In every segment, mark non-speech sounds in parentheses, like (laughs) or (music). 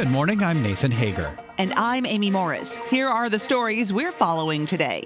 Good morning. I'm Nathan Hager. And I'm Amy Morris. Here are the stories we're following today.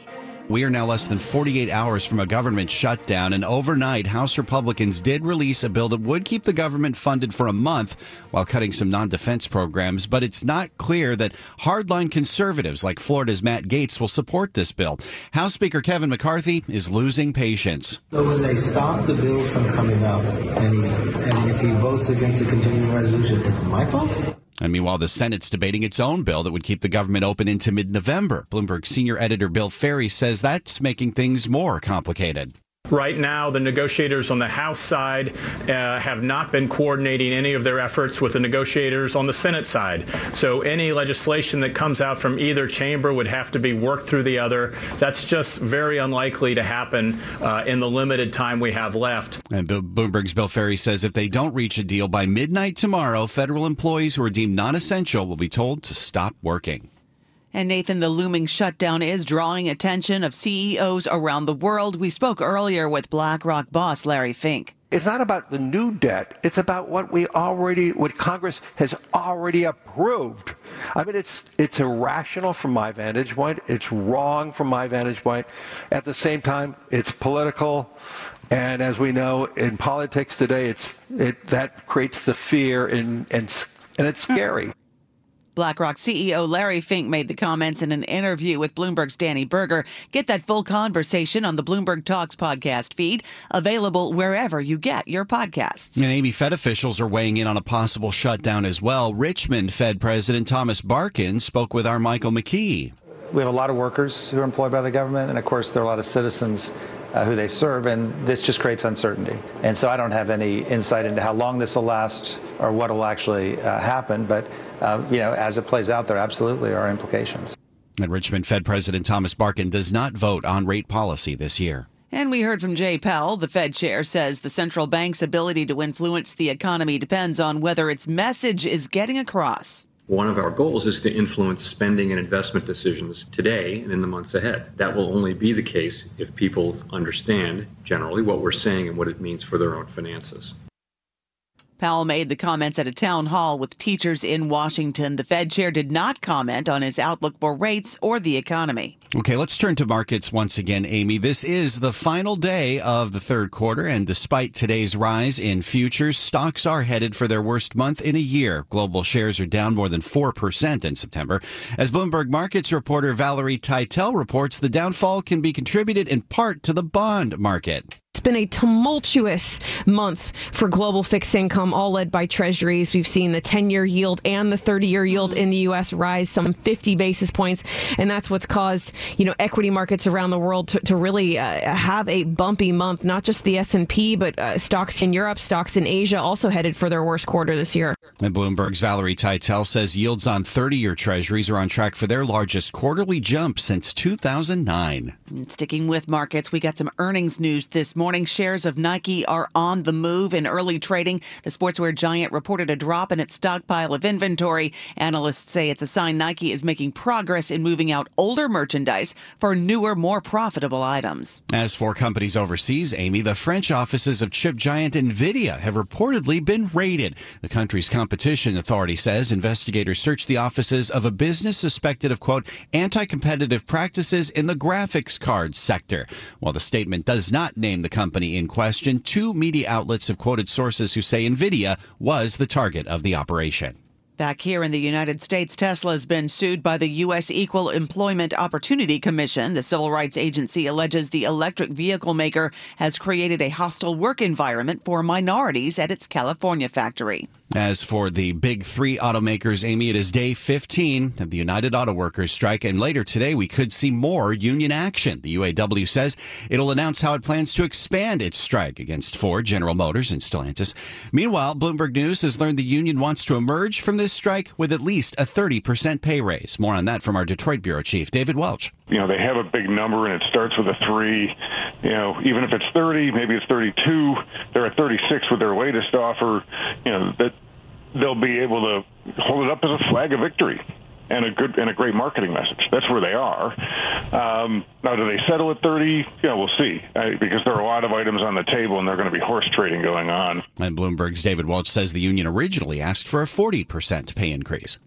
We are now less than 48 hours from a government shutdown, and overnight, House Republicans did release a bill that would keep the government funded for a month while cutting some non defense programs. But it's not clear that hardline conservatives like Florida's Matt Gaetz will support this bill. House Speaker Kevin McCarthy is losing patience. So when they stop the bills from coming up, and, he's, and if he votes against the continuing resolution, it's my fault? And meanwhile, the Senate's debating its own bill that would keep the government open into mid November. Bloomberg senior editor Bill Faries says that's making things more complicated. Right now, the negotiators on the House side uh, have not been coordinating any of their efforts with the negotiators on the Senate side. So any legislation that comes out from either chamber would have to be worked through the other. That's just very unlikely to happen uh, in the limited time we have left. And Bloomberg's Bill Faries says if they don't reach a deal by midnight tomorrow, federal employees who are deemed non-essential will be told to stop working. And Nathan, the looming shutdown is drawing attention of CEOs around the world. We spoke earlier with BlackRock boss Larry Fink. It's not about the new debt. It's about what we already, what Congress has already approved. I mean, it's it's irrational from my vantage point. It's wrong from my vantage point. At the same time, it's political, and as we know in politics today, it's it that creates the fear and and and it's hmm. scary. BlackRock CEO Larry Fink made the comments in an interview with Bloomberg's Dani Burger. Get that full conversation on the Bloomberg Talks podcast feed, available wherever you get your podcasts. And Amy, Fed officials are weighing in on a possible shutdown as well. Richmond Fed President Thomas Barkin spoke with our Michael McKee. We have a lot of workers who are employed by the government, and of course, there are a lot of citizens uh, who they serve, and this just creates uncertainty. And so I don't have any insight into how long this will last or what will actually uh, happen, but uh, you know, as it plays out, there absolutely are implications. And Richmond Fed President Thomas Barkin does not vote on rate policy this year. And we heard from Jay Powell, the Fed chair, says the central bank's ability to influence the economy depends on whether its message is getting across. One of our goals is to influence spending and investment decisions today and in the months ahead. That will only be the case if people understand generally what we're saying and what it means for their own finances. Powell made the comments at a town hall with teachers in Washington. The Fed chair did not comment on his outlook for rates or the economy. Okay, let's turn to markets once again, Amy. This is the final day of the third quarter, and despite today's rise in futures, stocks are headed for their worst month in a year. Global shares are down more than 4% in September. As Bloomberg Markets reporter Valerie Tytel reports, the downfall can be contributed in part to the bond market. Been a tumultuous month for global fixed income, all led by treasuries. We've seen the 10 year yield and the 30 year yield in the U.S. rise some 50 basis points. And that's what's caused, you know, equity markets around the world to, to really uh, have a bumpy month, not just the S&P, but uh, stocks in Europe, stocks in Asia also headed for their worst quarter this year. And Bloomberg's Valerie Tytel says yields on 30 year treasuries are on track for their largest quarterly jump since 2009. And sticking with markets, we got some earnings news this morning shares of Nike are on the move in early trading. The sportswear giant reported a drop in its stockpile of inventory. Analysts say it's a sign Nike is making progress in moving out older merchandise for newer, more profitable items. As for companies overseas, Amy, the French offices of chip giant Nvidia have reportedly been raided. The country's competition authority says investigators searched the offices of a business suspected of, quote, anti competitive practices in the graphics card sector. While the statement does not name the company in question. Two media outlets have quoted sources who say NVIDIA was the target of the operation. Back here in the United States, Tesla has been sued by the U.S. Equal Employment Opportunity Commission. The civil rights agency alleges the electric vehicle maker has created a hostile work environment for minorities at its California factory. As for the big three automakers, Amy, it is day 15 of the United Auto Workers strike. And later today, we could see more union action. The UAW says it'll announce how it plans to expand its strike against Ford, General Motors, and Stellantis. Meanwhile, Bloomberg News has learned the union wants to emerge from this strike with at least a 30% pay raise. More on that from our Detroit Bureau Chief, David Welch. You know, they have a big number and it starts with a three. You know, even if it's 30, maybe it's 32, they're at 36 with their latest offer. You know, that they'll be able to hold it up as a flag of victory and a good and a great marketing message. That's where they are. Um, now, do they settle at 30? Yeah, we'll see, uh, because there are a lot of items on the table, and there are going to be horse trading going on. And Bloomberg's David Welch says the union originally asked for a 40% pay increase.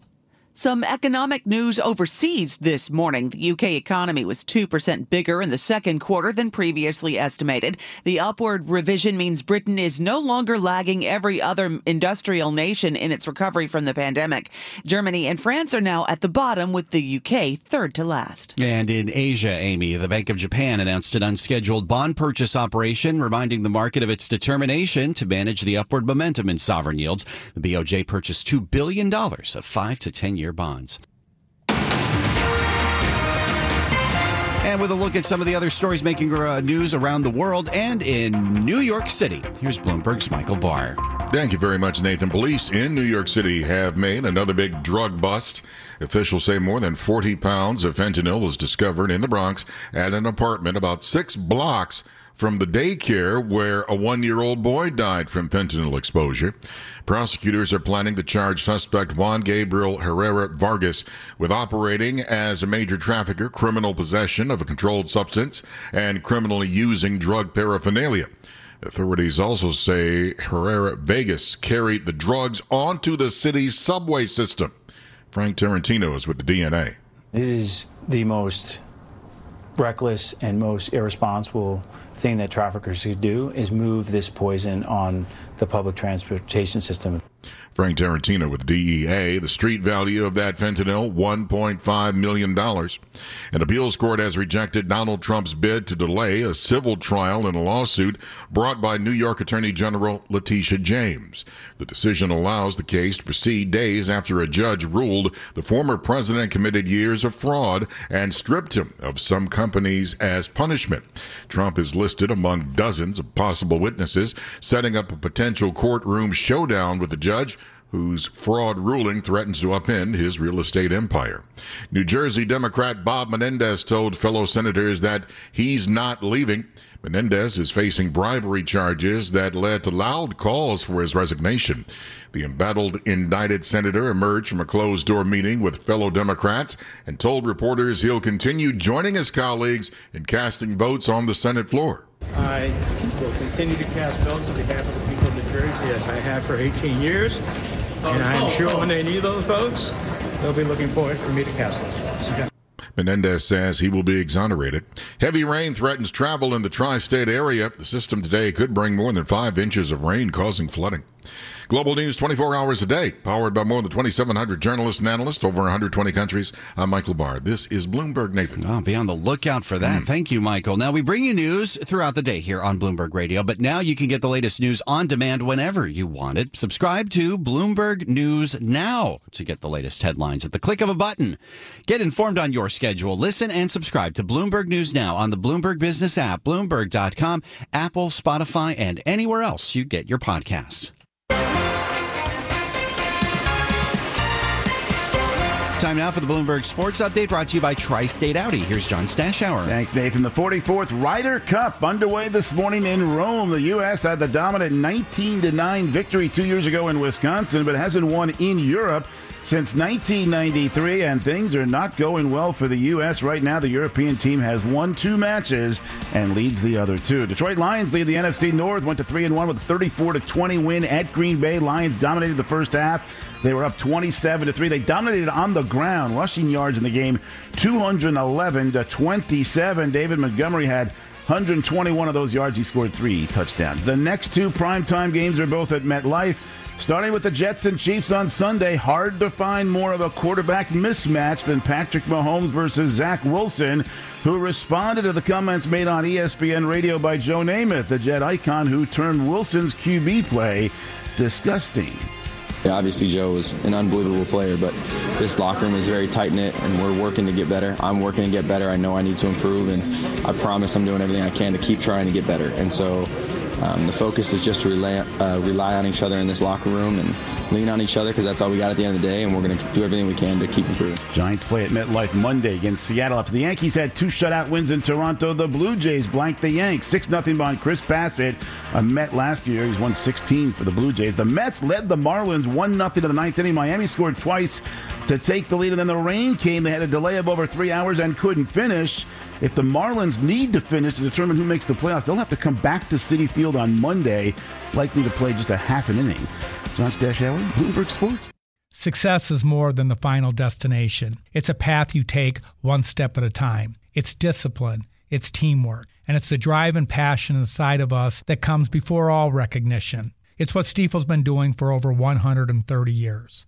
Some economic news overseas this morning. The UK economy was 2% bigger in the second quarter than previously estimated. The upward revision means Britain is no longer lagging every other industrial nation in its recovery from the pandemic. Germany and France are now at the bottom, with the UK third to last. And in Asia, Amy, the Bank of Japan announced an unscheduled bond purchase operation, reminding the market of its determination to manage the upward momentum in sovereign yields. The BOJ purchased $2 billion of 5 to 10 year bonds. And with a look at some of the other stories making uh, news around the world and in New York City, here's Bloomberg's Michael Barr. Thank you very much, Nathan. Police in New York City have made another big drug bust. Officials say more than 40 pounds of fentanyl was discovered in the Bronx at an apartment about six blocks from the daycare where a one year old boy died from fentanyl exposure. Prosecutors are planning to charge suspect Juan Gabriel Herrera Vargas with operating as a major trafficker, criminal possession of a controlled substance, and criminally using drug paraphernalia. Authorities also say Herrera Vegas carried the drugs onto the city's subway system. Frank Tarantino is with the DEA. It is the most reckless and most irresponsible thing that traffickers could do is move this poison on the public transportation system. Frank Tarantino with DEA. The street value of that fentanyl, $1.5 million. An appeals court has rejected Donald Trump's bid to delay a civil trial in a lawsuit brought by New York Attorney General Letitia James. The decision allows the case to proceed days after a judge ruled the former president committed years of fraud and stripped him of some companies as punishment. Trump is listed among dozens of possible witnesses, setting up a potential courtroom showdown with the judge whose fraud ruling threatens to upend his real estate empire. New Jersey Democrat Bob Menendez told fellow senators that he's not leaving. Menendez is facing bribery charges that led to loud calls for his resignation. The embattled indicted senator emerged from a closed door meeting with fellow Democrats and told reporters he'll continue joining his colleagues in casting votes on the Senate floor. I will continue to cast votes on behalf of the people of New Jersey as I have for 18 years. And I'm oh. sure when they need those votes, they'll be looking forward for me to cast those votes. Menendez says he will be exonerated. Heavy rain threatens travel in the tri state area. The system today could bring more than five inches of rain, causing flooding. Global news 24 hours a day, powered by more than 2,700 journalists and analysts over 120 countries. I'm Michael Barr. This is Bloomberg Nathan. Oh, be on the lookout for that. Mm. Thank you, Michael. Now, we bring you news throughout the day here on Bloomberg Radio, but now you can get the latest news on demand whenever you want it. Subscribe to Bloomberg News now to get the latest headlines at the click of a button. Get informed on your schedule. Listen and subscribe to Bloomberg News now on the Bloomberg Business app, Bloomberg.com, Apple, Spotify, and anywhere else you get your podcasts. Time now for the Bloomberg Sports Update brought to you by Tri State Audi. Here's John Stashower. Thanks, Nathan. The 44th Ryder Cup underway this morning in Rome. The U.S. had the dominant 19 9 victory two years ago in Wisconsin, but hasn't won in Europe since 1993, and things are not going well for the U.S. right now. The European team has won two matches and leads the other two. Detroit Lions lead the NFC North, went to 3 and 1 with a 34 20 win at Green Bay. Lions dominated the first half. They were up 27 to 3. They dominated on the ground. Rushing yards in the game 211 to 27. David Montgomery had 121 of those yards. He scored three touchdowns. The next two primetime games are both at MetLife. Starting with the Jets and Chiefs on Sunday, hard to find more of a quarterback mismatch than Patrick Mahomes versus Zach Wilson, who responded to the comments made on ESPN radio by Joe Namath, the Jet icon who termed Wilson's QB play disgusting. Yeah, obviously, Joe was an unbelievable player, but this locker room is very tight knit, and we're working to get better. I'm working to get better. I know I need to improve, and I promise I'm doing everything I can to keep trying to get better. And so um, the focus is just to rely, uh, rely on each other in this locker room and lean on each other because that's all we got at the end of the day, and we're going to do everything we can to keep improving. Giants play at MetLife Monday against Seattle. After the Yankees had two shutout wins in Toronto, the Blue Jays blanked the Yanks 6 0 behind Chris Bassitt, A Met last year. He's won 16 for the Blue Jays. The Mets led the Marlins 1 0 to the ninth inning. Miami scored twice to take the lead, and then the rain came. They had a delay of over three hours and couldn't finish. If the Marlins need to finish to determine who makes the playoffs, they'll have to come back to Citi Field on Monday, likely to play just a half an inning. John Stashower, Bloomberg Sports. Success is more than the final destination. It's a path you take one step at a time. It's discipline, it's teamwork, and it's the drive and passion inside of us that comes before all recognition. It's what Stifel's been doing for over 130 years.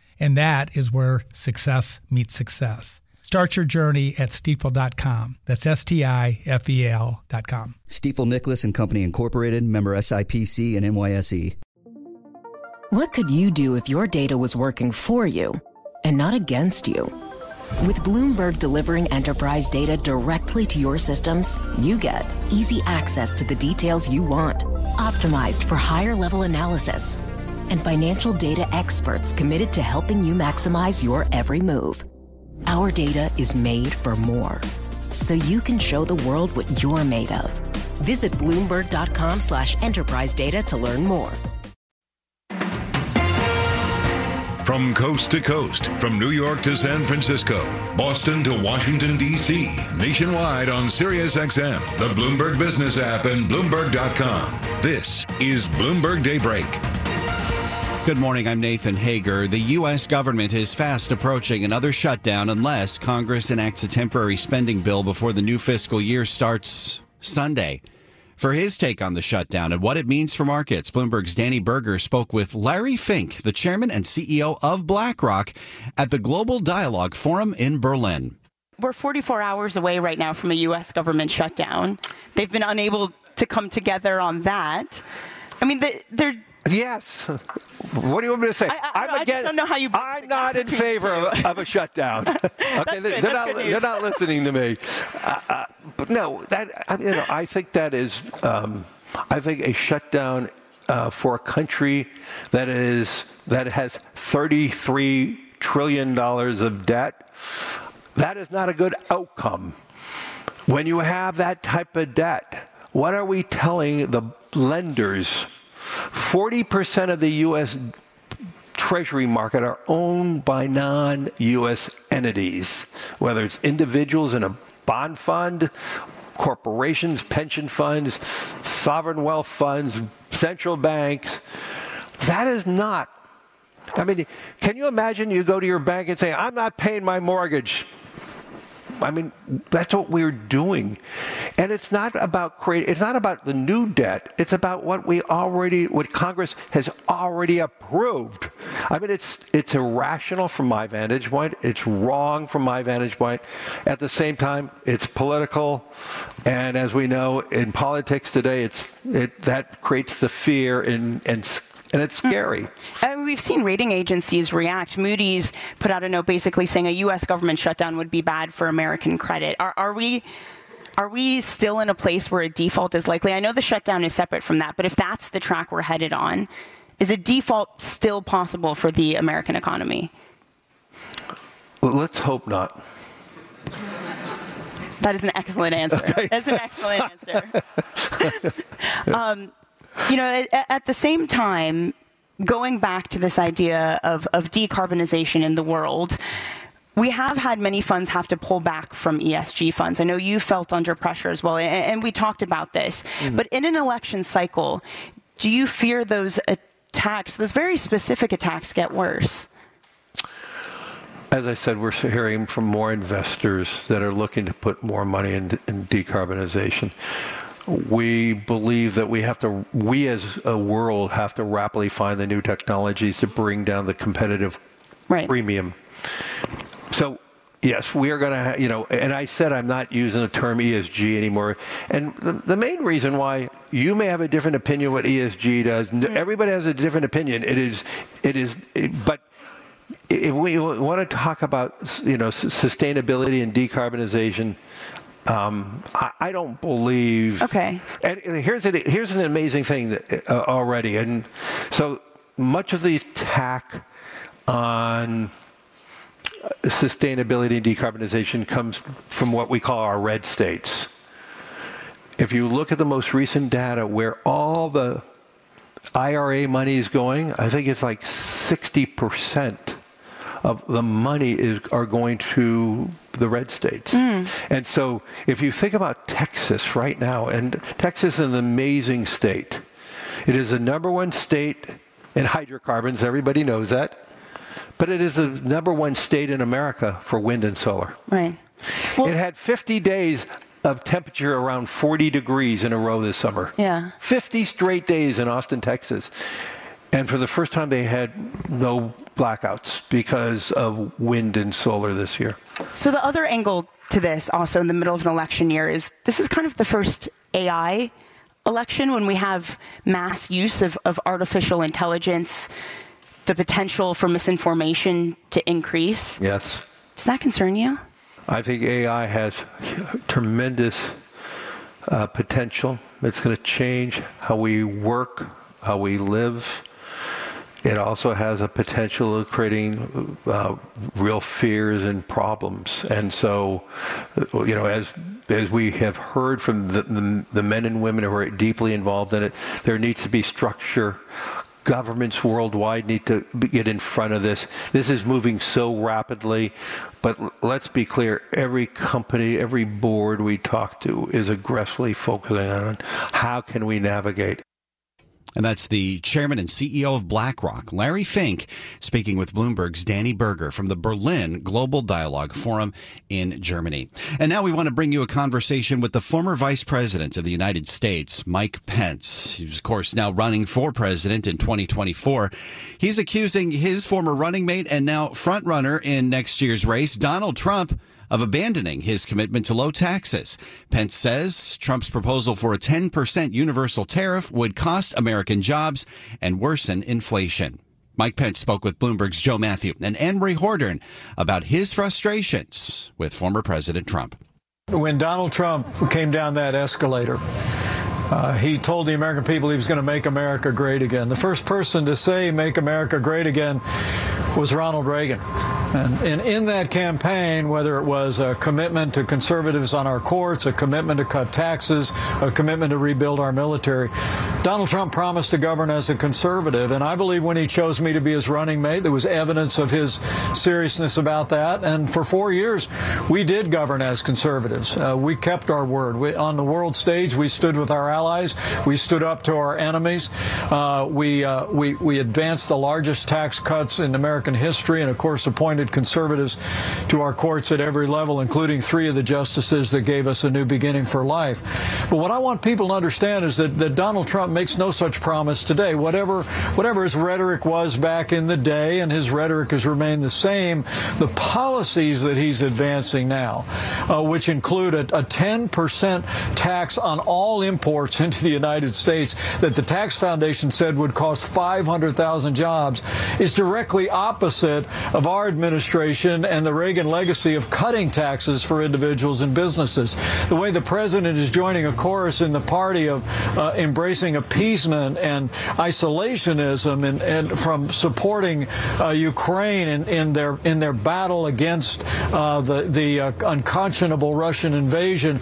And that is where success meets success. Start your journey at stifel.com. That's S T I F E L.com. Stifel Nicolaus and Company Incorporated, member SIPC and NYSE. What could you do if your data was working for you and not against you? With Bloomberg delivering enterprise data directly to your systems, you get easy access to the details you want, optimized for higher level analysis, and financial data experts committed to helping you maximize your every move. Our data is made for more, so you can show the world what you're made of. Visit Bloomberg.com slash enterprise data to learn more. From coast to coast, from New York to San Francisco, Boston to Washington, D.C., nationwide on SiriusXM, the Bloomberg Business app, and Bloomberg.com. This is Bloomberg Daybreak. Good morning. I'm Nathan Hager. The U.S. government is fast approaching another shutdown unless Congress enacts a temporary spending bill before the new fiscal year starts Sunday. For his take on the shutdown and what it means for markets, Bloomberg's Dani Burger spoke with Larry Fink, the chairman and CEO of BlackRock, at the Global Dialogue Forum in Berlin. We're 44 hours away right now from a U.S. government shutdown. They've been unable to come together on that. I mean, they're Yes. What do you want me to say? I, am against. I don't know how you. I'm not in favor of, of, a shutdown. (laughs) okay, they're, they're not. They're not listening to me. Uh, uh, but no, that I, you know, I think that is. Um, I think a shutdown uh, for a country that is that has 33 trillion dollars of debt. That is not a good outcome. When you have that type of debt, what are we telling the lenders? 40% of the U.S. Treasury market are owned by non U.S. entities, whether it's individuals in a bond fund, corporations, pension funds, sovereign wealth funds, central banks. That is not. I mean, can you imagine you go to your bank and say, I'm not paying my mortgage? I mean, that's what we're doing. And it's not about create, it's not about the new debt. It's about what we already, what Congress has already approved. I mean, it's, it's irrational from my vantage point. It's wrong from my vantage point. At the same time, it's political. And as we know in politics today, it's, it, that creates the fear and, and and it's scary. (laughs) We've seen rating agencies react. Moody's put out a note basically saying a U.S. government shutdown would be bad for American credit. Are, are we? Are we still in a place where a default is likely? I know the shutdown is separate from that, but if that's the track we're headed on, is a default still possible for the American economy? Well, let's hope not. That is an excellent answer. (laughs) Okay. That's an excellent answer. (laughs) um, you know, at, at, the same time, going back to this idea of, of decarbonization in the world, we have had many funds have to pull back from ESG funds. I know you felt under pressure as well, and, and we talked about this. Mm. But in an election cycle, do you fear those attacks, those very specific attacks, get worse? as I said, we're hearing from more investors that are looking to put more money in, in decarbonization. We believe that we have to, we as a world have to rapidly find the new technologies to bring down the competitive right. premium. So Yes, we are going to, you know, and I said I'm not using the term ESG anymore. And the, the main reason why you may have a different opinion what ESG does, everybody has a different opinion. It is, it is, it, but if we want to talk about, you know, sustainability and decarbonization, um, I, I, don't believe. Okay. And here's a, here's an amazing thing that, uh, already, and so much of the attack on sustainability and decarbonization comes from what we call our red states. If you look at the most recent data where all the IRA money is going, I think it's like 60% of the money is are going to the red states. Mm. And so if you think about Texas right now, and Texas is an amazing state. It is the number one state in hydrocarbons, everybody knows that. But it is the number one state in America for wind and solar. Right. Well, it had 50 days of temperature around 40 degrees in a row this summer. Yeah. 50 straight days in Austin, Texas. And for the first time, they had no blackouts because of wind and solar this year. So, the other angle to this, also in the middle of an election year, is this is kind of the first AI election when we have mass use of, of artificial intelligence the potential for misinformation to increase. Yes. Does that concern you? I think AI has tremendous uh, potential. It's going to change how we work, how we live. It also has a potential of creating uh, real fears and problems. And so, uh, you know, as as we have heard from the, the, the men and women who are deeply involved in it, there needs to be structure governments worldwide need to get in front of this. This is moving so rapidly, but let's be clear every company, every board we talk to is aggressively focusing on how can we navigate. And that's the chairman and CEO of BlackRock, Larry Fink, speaking with Bloomberg's Dani Burger from the Berlin Global Dialogue Forum in Germany. And now we want to bring you a conversation with the former vice president of the United States, Mike Pence. He's, of course, now running for president in 2024. He's accusing his former running mate and now frontrunner in next year's race, Donald Trump, of abandoning his commitment to low taxes. Pence says Trump's proposal for a 10% universal tariff would cost American jobs and worsen inflation. Mike Pence spoke with Bloomberg's Joe Matthew and Anne Marie Hordern about his frustrations with former President Trump. When Donald Trump came down that escalator, uh, he told the American people he was going to make America great again. The first person to say make America great again was Ronald Reagan. And, and, in that campaign, whether it was a commitment to conservatives on our courts, a commitment to cut taxes, a commitment to rebuild our military, Donald Trump promised to govern as a conservative. And I believe when he chose me to be his running mate, there was evidence of his seriousness about that. And for four years, we did govern as conservatives. Uh, we kept our word. We, on the world stage, we stood with our allies. We stood up to our enemies. Uh, we, uh, we, we advanced the largest tax cuts in American history and, of course, appointed conservatives to our courts at every level, including three of the justices that gave us a new beginning for life. But what I want people to understand is that, that Donald Trump makes no such promise today. Whatever, whatever his rhetoric was back in the day, and his rhetoric has remained the same, the policies that he's advancing now, uh, which include a, a 10% tax on all imports (laughs) into the United States that the Tax Foundation said would cost 500,000 jobs is directly opposite of our administration and the Reagan legacy of cutting taxes for individuals and businesses. The way the president is joining a chorus in the party of uh, embracing appeasement and isolationism and, and from supporting uh, Ukraine in, in, their in their battle against uh, the the uh, unconscionable Russian invasion,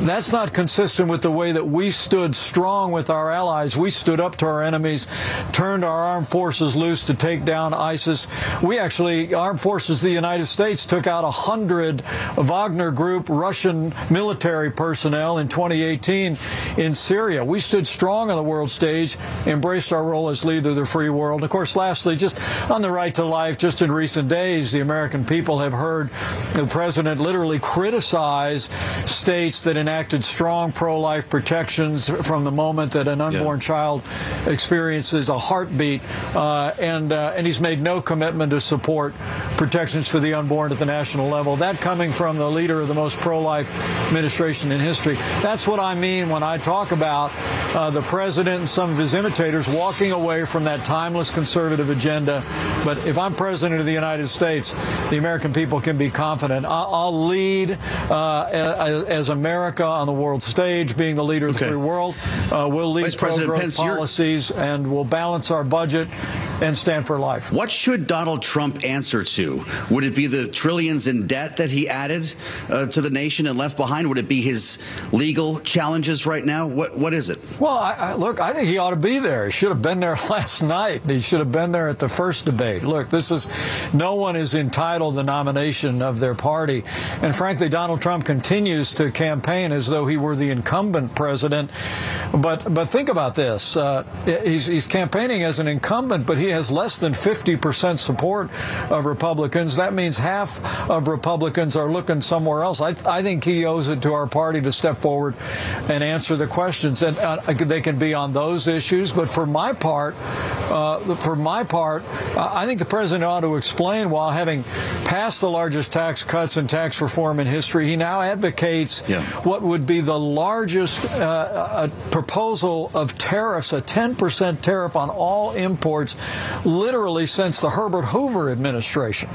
that's not consistent with the way that we stood strong with our allies. We stood up to our enemies, turned our armed forces loose to take down ISIS. We actually, armed forces of the United States took out 100 Wagner Group Russian military personnel in 2018 in Syria. We stood strong on the world stage, embraced our role as leader of the free world. Of course, lastly, just on the right to life, just in recent days, the American people have heard the president literally criticize states that enacted strong pro-life protections from the moment that an unborn yeah. child experiences a heartbeat, uh, and uh, and he's made no commitment to support protections for the unborn at the national level. That coming from the leader of the most pro-life administration in history. That's what I mean when I talk about uh, the president and some of his imitators walking away from that timeless conservative agenda. But if I'm president of the United States, the American people can be confident. I'll, I'll lead uh, as, as, America on the world stage, being the leader of the free world. Uh, we'll lead pro-growth policies, and we'll balance our budget and stand for life. What should Donald Trump answer to? Would it be the trillions in debt that he added uh, to the nation and left behind? Would it be his legal challenges right now? What What is it? Well, I, I, look, I think he ought to be there. He should have been there (laughs) last night. He should have been there at the first debate. Look, this is no one is entitled the nomination of their party, and frankly, Donald Trump continues to campaign as though he were the incumbent president. But but think about this: uh, he's he's campaigning as an incumbent, but he has less than 50% support of Republicans. That means half of Republicans are looking somewhere else. I, I think he owes it to our party to step forward and answer the questions. And uh, they can be on those issues. But for my part, uh, for my part, uh, I think the president ought to explain while having passed the largest tax cuts and tax reform in history, he now advocates yeah. what would be the largest uh, uh, proposal of tariffs, a 10% tariff on all imports literally since the Herbert Hoover administration.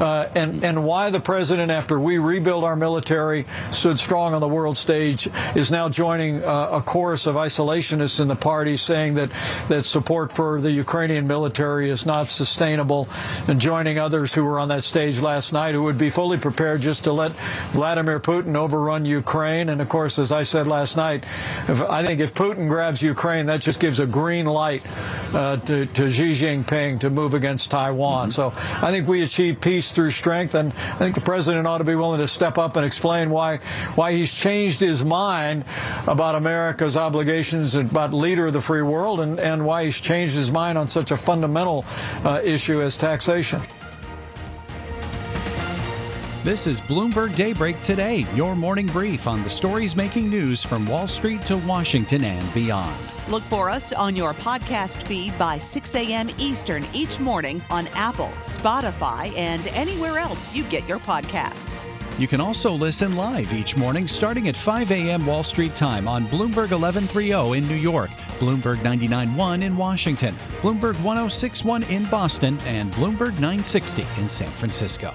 Uh, and, and why the president, after we rebuilt our military, stood strong on the world stage, is now joining uh, a chorus of isolationists in the party saying that, that support for the Ukrainian military is not sustainable, and joining others who were on that stage last night who would be fully prepared just to let Vladimir Putin overrun Ukraine. And of course, as I said last night, if, I think if Putin grabs Ukraine, that just gives a green light uh, to, to Xi Jinping Jinping to move against Taiwan. Mm-hmm. So I think we achieve peace through strength, and I think the president ought to be willing to step up and explain why why he's changed his mind about America's obligations about leader of the free world, and, and why he's changed his mind on such a fundamental uh, issue as taxation. This is Bloomberg Daybreak Today, your morning brief on the stories making news from Wall Street to Washington and beyond. Look for us on your podcast feed by 6 a.m. Eastern each morning on Apple, Spotify, and anywhere else you get your podcasts. You can also listen live each morning starting at 5 a.m. Wall Street time on Bloomberg 1130 in New York, Bloomberg 99.1 in Washington, Bloomberg 106.1 in Boston, and Bloomberg 960 in San Francisco.